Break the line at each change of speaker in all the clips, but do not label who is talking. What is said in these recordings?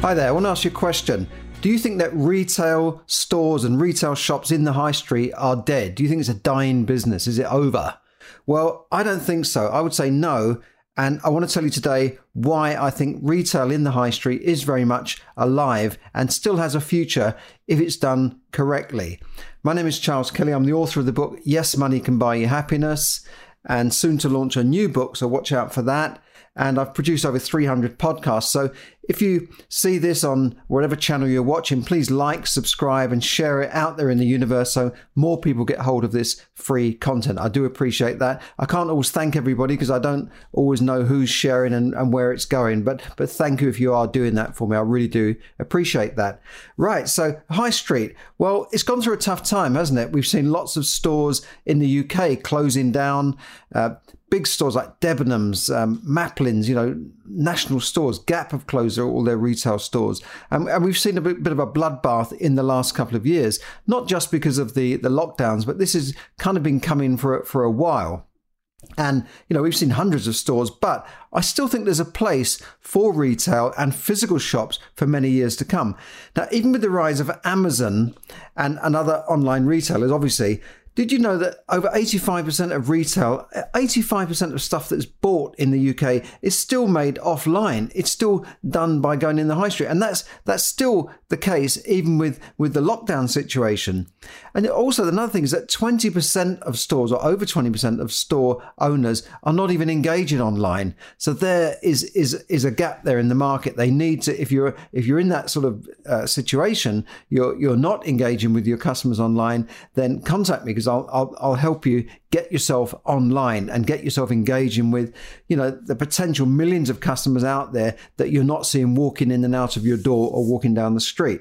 Hi there, I want to ask you a question. Do you think that retail stores and retail shops in the high street are dead? Do you think it's a dying business? Is it over? Well, I don't think so. I would say no. And I want to tell you today why I think retail in the high street is very much alive and still has a future if it's done correctly. My name is Charles Kelly. I'm the author of the book Yes, Money Can Buy You Happiness and soon to launch a new book, so watch out for that and I've produced over 300 podcasts. So if you see this on whatever channel you're watching, please like, subscribe, and share it out there in the universe so more people get hold of this free content. I do appreciate that. I can't always thank everybody because I don't always know who's sharing and, and where it's going, but but thank you if you are doing that for me. I really do appreciate that. Right, so High Street. Well, it's gone through a tough time, hasn't it? We've seen lots of stores in the UK closing down. Uh, big stores like Debenhams, um, Maplin's, you know, national stores, Gap have closed all their retail stores. And, and we've seen a bit, bit, of a bloodbath in the last couple of years, not just because of the, the lockdowns, but this has kind of been coming for, for a while. And, you know, we've seen hundreds of stores, but I still think there's a place for retail and physical shops for many years to come. Now, even with the rise of Amazon and, and other online retailers, obviously, did you know that over 85% of retail, 85% of stuff that's bought in the UK is still made offline? It's still done by going in the high street. And that's that's still the case even with, with the lockdown situation. And also another thing is that 20% of stores or over 20% of store owners are not even engaging online. So there is is is a gap there in the market. They need to if you're if you're in that sort of uh, situation, you're you're not engaging with your customers online, then contact me because I'll, I'll, I'll help you get yourself online and get yourself engaging with, you know, the potential millions of customers out there that you're not seeing walking in and out of your door or walking down the street.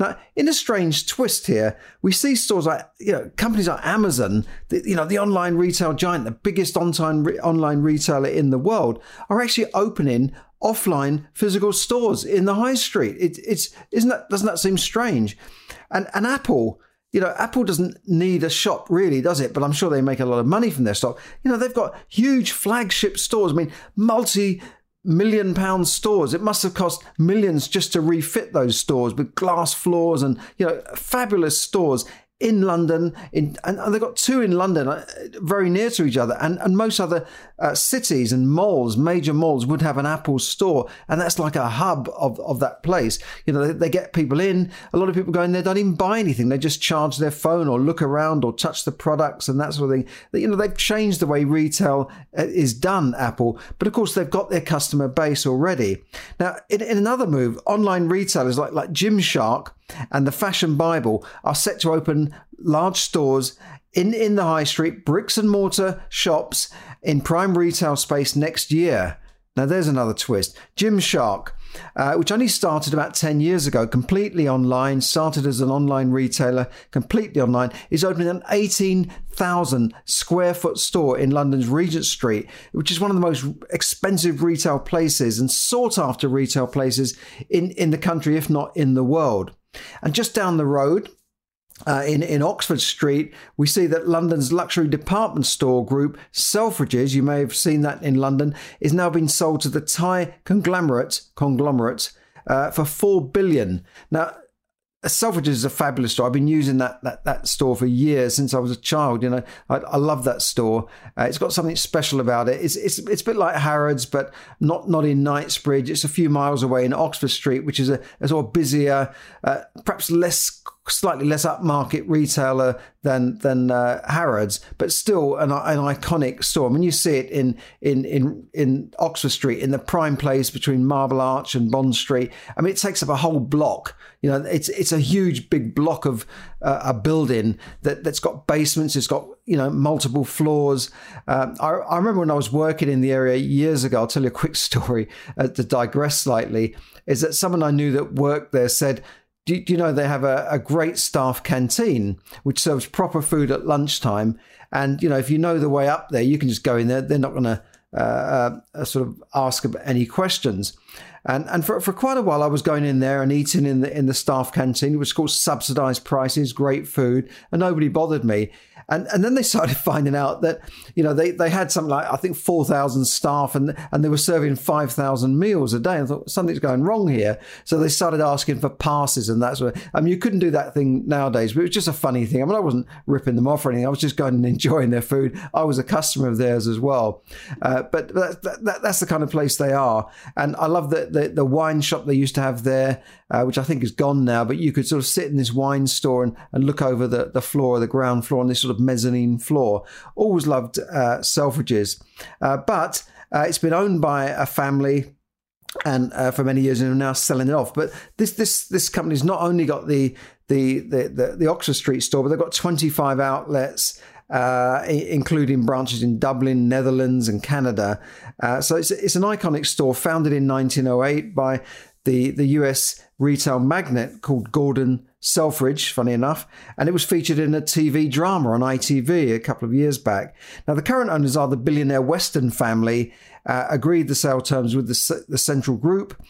Now, in a strange twist here, we see stores like, you know, companies like Amazon, the, you know, the online retail giant, the biggest online re- online retailer in the world, are actually opening offline physical stores in the high street. It, it's isn't that doesn't that seem strange? And and Apple you know, Apple doesn't need a shop really, does it? But I'm sure they make a lot of money from their stock. You know, they've got huge flagship stores. I mean, multi million pound stores. It must have cost millions just to refit those stores with glass floors and, you know, fabulous stores in London, in, and, they've got two in London, uh, very near to each other, and, and most other uh, cities and malls, major malls, would have an Apple store, and that's like a hub of, of that place. You know, they, they, get people in. A lot of people go in there, don't even buy anything. They just charge their phone or look around or touch the products and that sort of thing. You know, they've changed the way retail uh, is done, Apple, but of course they've got their customer base already. Now, in, in another move, online retailers like like Gymshark and the Fashion Bible are set to open large stores in, in the high street, bricks and mortar shops in prime retail space next year. Now, there's another twist. Gymshark, uh, which only started about 10 years ago, completely online, started as an online retailer, completely online, is opening an 18,000 square foot store in London's Regent Street, which is one of the most expensive retail places and sought after retail places in, in the country, if not in the world. And just down the road, uh, in, in Oxford Street, we see that London's luxury department store group, Selfridges, you may have seen that in London, is now being sold to the Thai conglomerate, conglomerate uh, for four billion. Now, Selfridges is a fabulous store. I've been using that, that that store for years since I was a child. You know, I, I love that store. Uh, it's got something special about it. It's, it's it's a bit like Harrods, but not not in Knightsbridge. It's a few miles away in Oxford Street, which is a, a sort of busier, uh, perhaps less slightly less upmarket retailer than than uh, Harrods, but still an, an iconic store. I mean, you see it in in in in Oxford Street, in the prime place between Marble Arch and Bond Street. I mean, it takes up a whole block. You know, it's it's a huge big block of uh, a building that that's got basements. It's got you know multiple floors. Um, I, I remember when I was working in the area years ago. I'll tell you a quick story uh, to digress slightly. Is that someone I knew that worked there said do, do you know they have a, a great staff canteen which serves proper food at lunchtime? And you know, if you know the way up there, you can just go in there. They're not going to uh, uh, sort of ask any questions. And and for, for quite a while, I was going in there and eating in the in the staff canteen. which was called subsidised prices, great food, and nobody bothered me. And and then they started finding out that you know they, they had something like I think four thousand staff and and they were serving five thousand meals a day. I thought something's going wrong here. So they started asking for passes and that sort of. I mean, you couldn't do that thing nowadays, but it was just a funny thing. I mean, I wasn't ripping them off or anything. I was just going and enjoying their food. I was a customer of theirs as well. Uh, but that, that, that's the kind of place they are. And I love the, the, the wine shop they used to have there, uh, which I think is gone now. But you could sort of sit in this wine store and, and look over the, the floor, the ground floor, on this sort of mezzanine floor. Always loved uh, Selfridges. Uh, but uh, it's been owned by a family and uh, for many years and are now selling it off. But this this this company's not only got the the the the, the Oxford Street store, but they've got 25 outlets. Uh, including branches in Dublin, Netherlands, and Canada. Uh, so it's, it's an iconic store founded in 1908 by the, the US retail magnate called Gordon Selfridge, funny enough, and it was featured in a TV drama on ITV a couple of years back. Now, the current owners are the billionaire Weston family, uh, agreed the sale terms with the, the Central Group,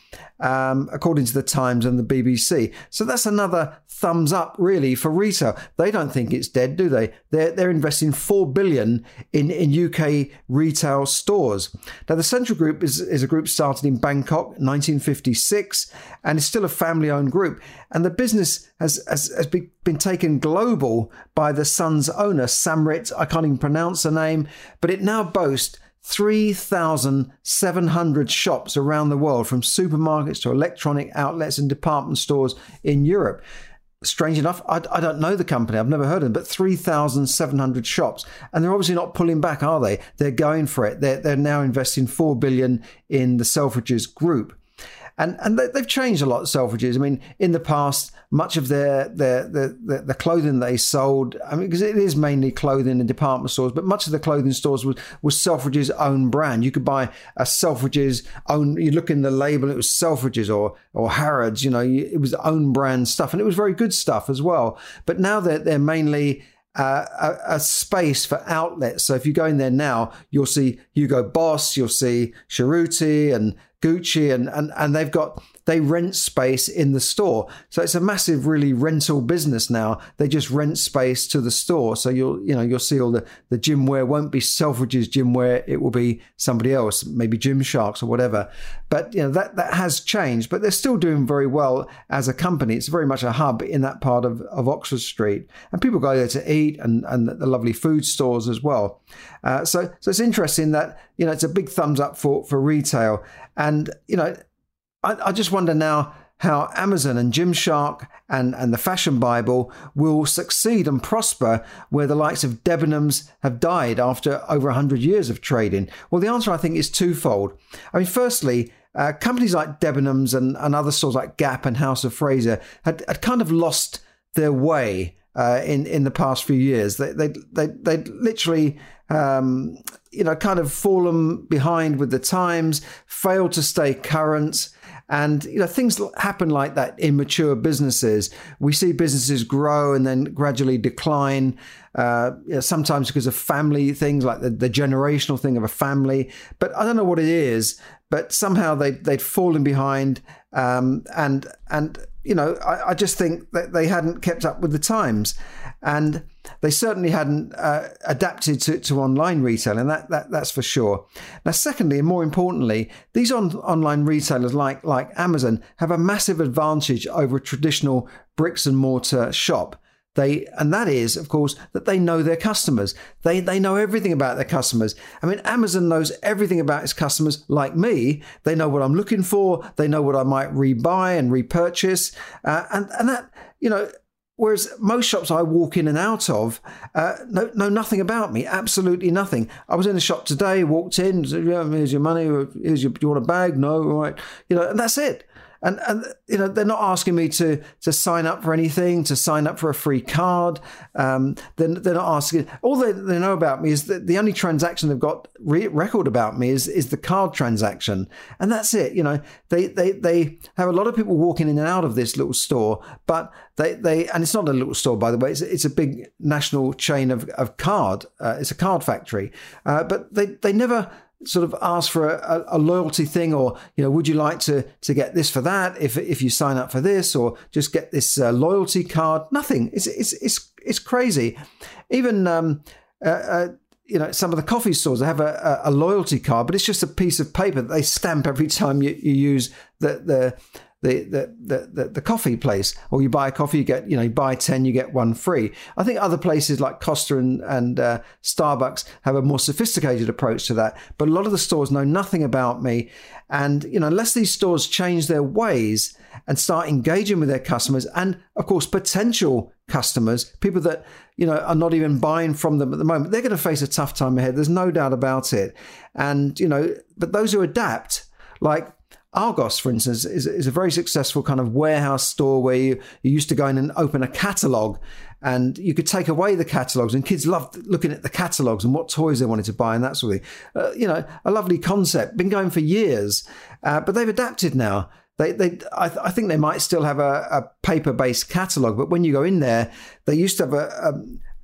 um, according to the Times and the BBC. So that's another thumbs up, really, for retail. They don't think it's dead, do they? They're, they're investing four billion in, in UK retail stores. Now, the Central Group is, is a group started in Bangkok, 1956, and is still a family-owned group. And the business has, has, has been taken global by the Sun's owner, Samrit. I can't even pronounce the name, but it now boasts 3,700 shops around the world, from supermarkets to electronic outlets and department stores in Europe. Strange enough, I, I, don't know the company, I've never heard of them, but 3,700 shops. And they're obviously not pulling back, are they? They're going for it. They're, they're now investing 4 billion in the Selfridges group and and they've changed a lot. Selfridges. I mean, in the past, much of their their the, the, clothing they sold. I mean, because it is mainly clothing and department stores, but much of the clothing stores was was Selfridges' own brand. You could buy a Selfridges own. You look in the label, it was Selfridges or or Harrods. You know, it was own brand stuff, and it was very good stuff as well. But now they're they're mainly uh, a, a, space for outlets. So if you go in there now, you'll see Hugo Boss, you'll see Cerruti and Gucci, and, and, and they've got they rent space in the store. So it's a massive, really rental business now. They just rent space to the store. So you'll you know you'll see all the the gym wear won't be Selfridges gym wear. It will be somebody else, maybe Gymshark's or whatever. But you know that that has changed. But they're still doing very well as a company. It's very much a hub in that part of, of Oxford Street, and people go there to eat and and the lovely food stores as well. Uh, so so it's interesting that you know it's a big thumbs up for for retail. And, you know, I, I just wonder now how Amazon and Gymshark and, and the Fashion Bible will succeed and prosper where the likes of Debenhams have died after over 100 years of trading? Well, the answer I think is twofold. I mean, firstly, uh, companies like Debenhams and, and other stores like Gap and House of Fraser had, had kind of lost their way uh, in in the past few years. They they they they literally um, you know, kind of fallen behind with the times, failed to stay current. And you know things happen like that in mature businesses. We see businesses grow and then gradually decline. Uh, you know, sometimes because of family things, like the, the, generational thing of a family. But I don't know what it is. But somehow they they'd fallen behind, um, and and you know I, I just think that they hadn't kept up with the times and they certainly hadn't uh, adapted to, to online retail, and that, that that's for sure. Now, secondly, and more importantly, these on, online retailers like like Amazon have a massive advantage over a traditional bricks and mortar shop. They and that is, of course, that they know their customers. They they know everything about their customers. I mean, Amazon knows everything about its customers, like me. They know what I'm looking for. They know what I might rebuy and repurchase, uh, and and that you know Whereas most shops I walk in and out of uh, know, know nothing about me, absolutely nothing. I was in a shop today, walked in, said, yeah, here's your money, here's your, do you want a bag? No, right. You know, and that's it and and you know they're not asking me to to sign up for anything, to sign up for a free card. Um, they're, they're not asking. All they, they know about me is that the only transaction they've got re- record about me is is the card transaction, and that's it. You know, they they they have a lot of people walking in and out of this little store, but they they and it's not a little store by the way. It's it's a big national chain of of card. Uh, it's a card factory, uh, but they they never sort of ask for a, a, loyalty thing or you know would you like to to get this for that if if you sign up for this or just get this uh, loyalty card? Nothing. It's it's it's it's crazy. Even um, uh, uh, you know some of the coffee stores they have a, a, loyalty card but it's just a piece of paper that they stamp every time you, you use the the the, the, the, the, coffee place, or you buy a coffee, you get, you know, you buy 10, you get one free. I think other places like Costa and, and uh, Starbucks have a more sophisticated approach to that. But a lot of the stores know nothing about me. And, you know, unless these stores change their ways and start engaging with their customers and, of course, potential customers, people that, you know, are not even buying from them at the moment, they're going to face a tough time ahead. There's no doubt about it. And, you know, but those who adapt, like Argos, for instance, is, is a very successful kind of warehouse store where you, you used to go in and open a catalogue and you could take away the catalogues and kids loved looking at the catalogues and what toys they wanted to buy and that sort of thing. Uh, you know, a lovely concept, been going for years, uh, but they've adapted now. They, they, I, th- I think they might still have a, a paper-based catalogue, but when you go in there, they used to have a, a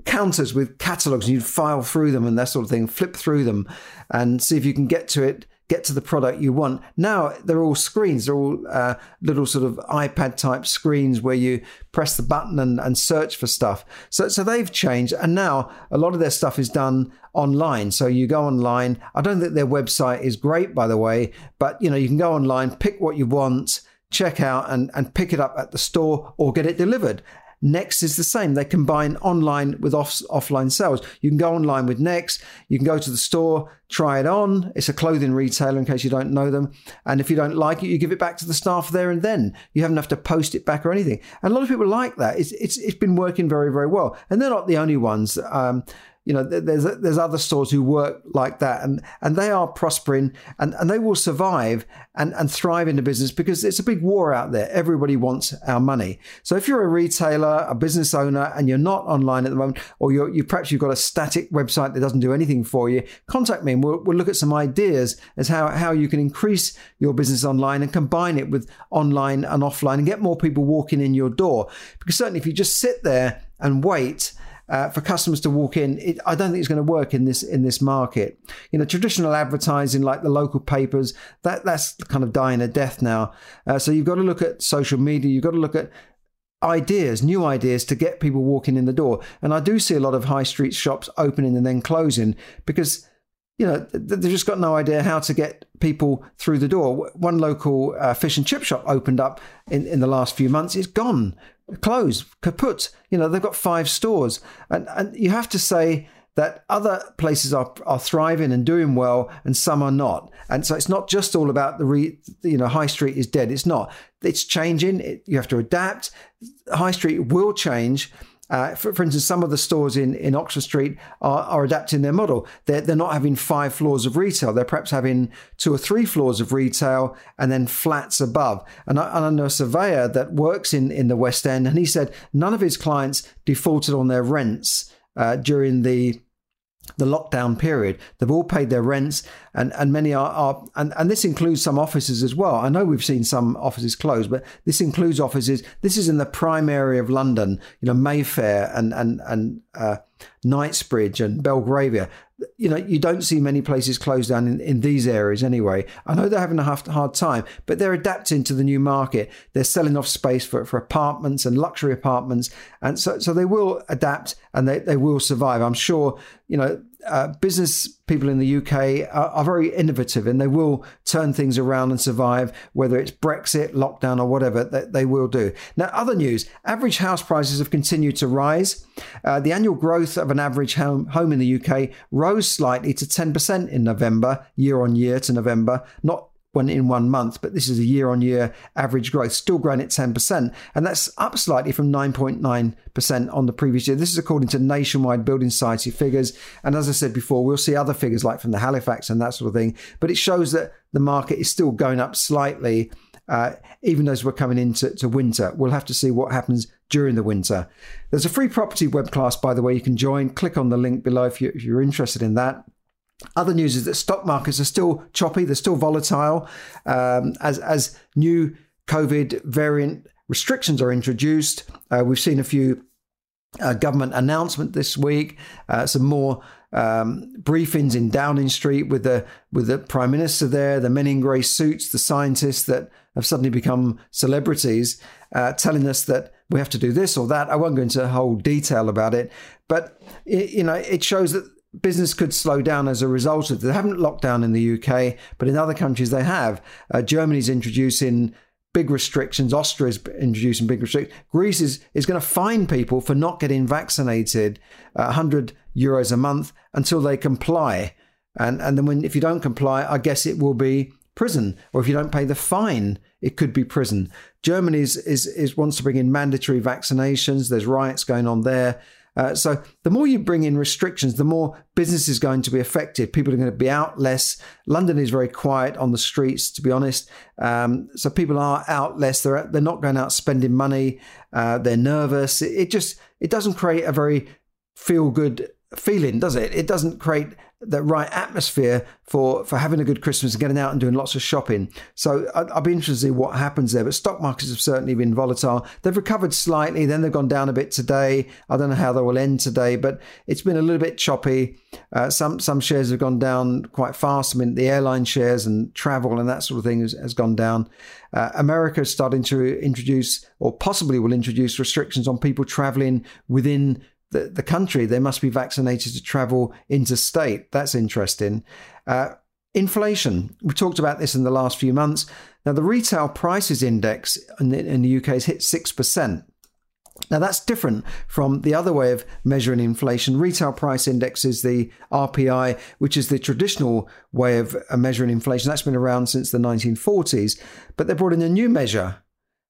counters with catalogues and you'd file through them and that sort of thing, flip through them and see if you can get to it get to the product you want. Now they're all screens, they're all uh, little sort of iPad type screens where you press the button and, and search for stuff. So, so they've changed, and now a lot of their stuff is done online. So you go online. I don't think their website is great, by the way, but you know you can go online, pick what you want check out and, and pick it up at the store or get it delivered. Next is the same. They combine online with off, offline sales. You can go online with Next. You can go to the store, try it on. It's a clothing retailer in case you don't know them. And if you don't like it, you give it back to the staff there and then. You haven't have to post it back or anything. And a lot of people like that. It's, it's, it's been working very, very well. And they're not the only ones. Um, you know, there's there's other stores who work like that, and and they are prospering, and, and they will survive and, and thrive in the business because it's a big war out there. Everybody wants our money. So if you're a retailer, a business owner, and you're not online at the moment, or you're, you perhaps you've got a static website that doesn't do anything for you, contact me, and we'll, we'll look at some ideas as how how you can increase your business online and combine it with online and offline, and get more people walking in your door. Because certainly, if you just sit there and wait uh, for customers to walk in, it, I don't think it's going to work in this in this market. You know, traditional advertising like the local papers that that's kind of dying a death now. Uh, so you've got to look at social media. You've got to look at ideas, new ideas to get people walking in the door. And I do see a lot of high street shops opening and then closing because you know, they've just got no idea how to get people through the door. One local uh, fish and chip shop opened up in, in the last few months. It's gone, closed, kaput. You know, they've got five stores. And, and you have to say that other places are, are thriving and doing well and some are not. And so it's not just all about the, re, you know, high street is dead. It's not. It's changing. It, you have to adapt. High street will change uh, for, for, instance, some of the stores in, in Oxford Street are, are adapting their model. They're, they're not having five floors of retail. They're perhaps having two or three floors of retail and then flats above. And I, and I know a surveyor that works in, in the West End, and he said none of his clients defaulted on their rents uh, during the the lockdown period. They've all paid their rents, and, and many are, are and, and this includes some offices as well. I know we've seen some offices closed, but this includes offices. This is in the prime area of London, you know, Mayfair and and and uh, Knightsbridge and Belgravia. You know, you don't see many places closed down in, in these areas anyway. I know they're having a hard time, but they're adapting to the new market. They're selling off space for, for apartments and luxury apartments. And so, so they will adapt and they, they will survive. I'm sure, you know, uh, business people in the UK are, are, very innovative and they will turn things around and survive, whether it's Brexit, lockdown, or whatever, they, they will do. Now, other news average house prices have continued to rise. Uh, the annual growth of an average home, home in the UK rose slightly to 10% in November, year on year to November, not one in one month, but this is a year on year average growth, still growing at 10%. And that's up slightly from 9.9% on the previous year. This is according to nationwide building society figures. And as I said before, we'll see other figures like from the Halifax and that sort of thing. But it shows that the market is still going up slightly. Uh, even as we're coming into winter. We'll have to see what happens during the winter. There's a free property web class, by the way, you can join. Click on the link below if, you, if you're interested in that. Other news is that stock markets are still choppy, they're still volatile um, as, as new COVID variant restrictions are introduced. Uh, we've seen a few uh, government announcement this week, uh, some more um, briefings in Downing Street with the with the prime minister there, the men in grey suits, the scientists that have suddenly become celebrities, uh, telling us that we have to do this or that. I won't go into whole detail about it, but it, you know it shows that business could slow down as a result of They haven't locked down in the UK, but in other countries they have. Uh, Germany's introducing big restrictions. Austria's introducing big restrictions. Greece is, is going to fine people for not getting vaccinated uh, 100 euros a month until they comply. And, and then when if you don't comply, I guess it will be prison. Or if you don't pay the fine, it could be prison. Germany is, is, is wants to bring in mandatory vaccinations. There's riots going on there. Uh, so the more you bring in restrictions, the more business is going to be affected. People are going to be out less. London is very quiet on the streets, to be honest. Um, so people are out less. They're they're not going out spending money. Uh, they're nervous. It, it just it doesn't create a very feel good feeling, does it? It doesn't create the right atmosphere for for having a good Christmas and getting out and doing lots of shopping. So I'll be interested to see what happens there. But stock markets have certainly been volatile. They've recovered slightly, then they've gone down a bit today. I don't know how they will end today, but it's been a little bit choppy. Uh, some some shares have gone down quite fast. I mean, the airline shares and travel and that sort of thing has, has gone down. Uh, America is starting to introduce, or possibly will introduce, restrictions on people traveling within the, the country, they must be vaccinated to travel interstate. That's interesting. Uh, inflation. We talked about this in the last few months. Now, the retail prices index in the, in the UK has hit 6%. Now, that's different from the other way of measuring inflation. Retail price index is the RPI, which is the traditional way of uh, measuring inflation. That's been around since the 1940s. But they brought in a new measure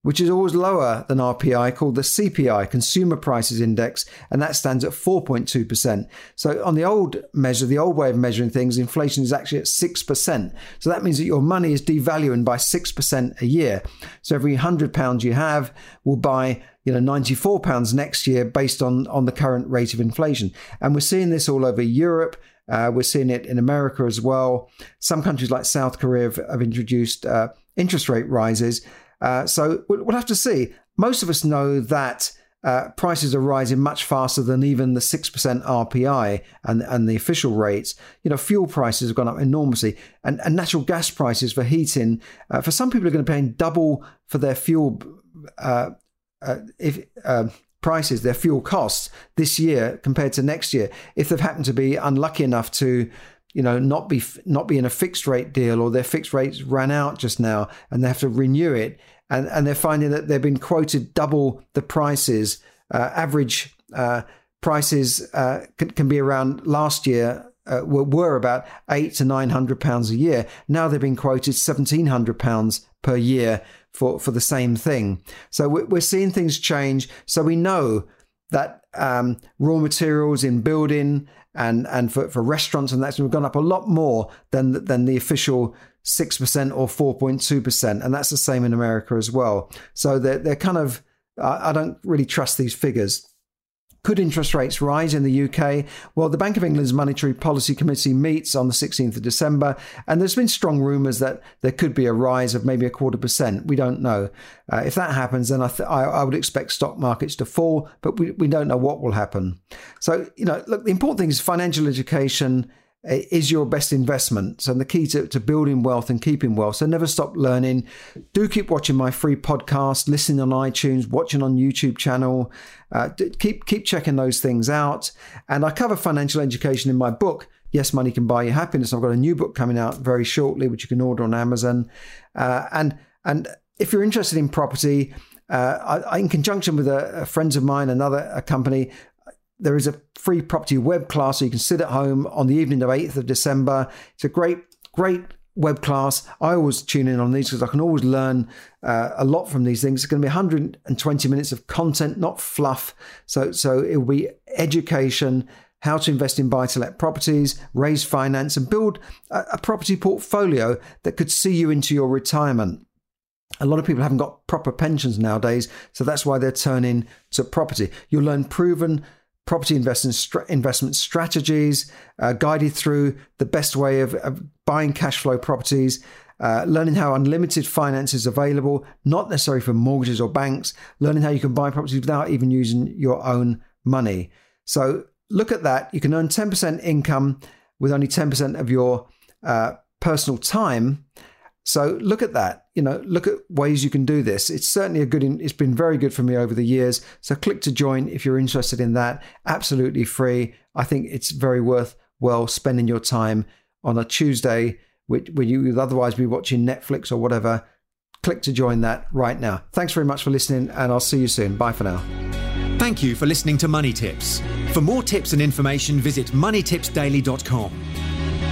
which is always lower than RPI, called the CPI, Consumer Prices Index, and that stands at 4.2%. So on the old measure, the old way of measuring things, inflation is actually at 6%. So that means that your money is devaluing by 6% a year. So every £100 you have will buy you know 94 pounds next year based on on the current rate of inflation and we're seeing this all over Europe uh, we're seeing it in America as well some countries like South Korea have, have introduced uh, interest rate rises uh, so we'll have to see. Most of us know that uh, prices are rising much faster than even the 6% RPI and, and the official rates. You know, fuel prices have gone up enormously, and, and natural gas prices for heating. Uh, for some people, are going to pay double for their fuel uh, uh, if uh, prices, their fuel costs this year compared to next year. If they've happened to be unlucky enough to you know not be not be in a fixed rate deal or their fixed rates ran out just now and they have to renew it. And and they're finding that they've been quoted double the prices. Uh, average uh, prices uh, can, can, be around last year uh, were, were, about eight to nine hundred pounds a year. Now they've been quoted seventeen hundred pounds per year for for the same thing. So we're, we're seeing things change. So we know that um, raw materials in building and and for, for restaurants and that's gone up a lot more than than the official six percent or four point two percent, and that's the same in America as well. So they're they're kind of I don't really trust these figures. Could interest rates rise in the UK? Well, the Bank of England's Monetary Policy Committee meets on the 16th of December, and there's been strong rumours that there could be a rise of maybe a quarter percent. We don't know. Uh, if that happens, then I, th- I, I, would expect stock markets to fall, but we, we don't know what will happen. So, you know, look, the important thing is financial education is your best investment and the key to, to building wealth and keeping wealth. So never stop learning. Do keep watching my free podcast, listening on iTunes, watching on YouTube channel. Uh, keep keep checking those things out. And I cover financial education in my book. Yes, money can buy you happiness. I've got a new book coming out very shortly, which you can order on Amazon. Uh, and and if you're interested in property, uh, I, in conjunction with a, a friends of mine, another a company, there is a free property web class so you can sit at home on the evening of 8th of December. It's a great, great web class. I always tune in on these because I can always learn uh, a lot from these things. It's going to be 120 minutes of content, not fluff. So, so it will be education, how to invest in buy to let properties, raise finance, and build a, a property portfolio that could see you into your retirement. A lot of people haven't got proper pensions nowadays, so that's why they're turning to property. You'll learn proven property investment, investment strategies, uh, guided through the best way of, of buying cash flow properties, uh, learning how unlimited finance is available, not necessarily from mortgages or banks, learning how you can buy properties without even using your own money. So look at that. You can earn 10% income with only 10% of your uh, personal time. So look at that. You know, look at ways you can do this. It's certainly a good. It's been very good for me over the years. So click to join if you're interested in that. Absolutely free. I think it's very worth well spending your time on a Tuesday, which where you would otherwise be watching Netflix or whatever. Click to join that right now. Thanks very much for listening, and I'll see you soon. Bye for now.
Thank you for listening to Money Tips. For more tips and information, visit moneytipsdaily.com.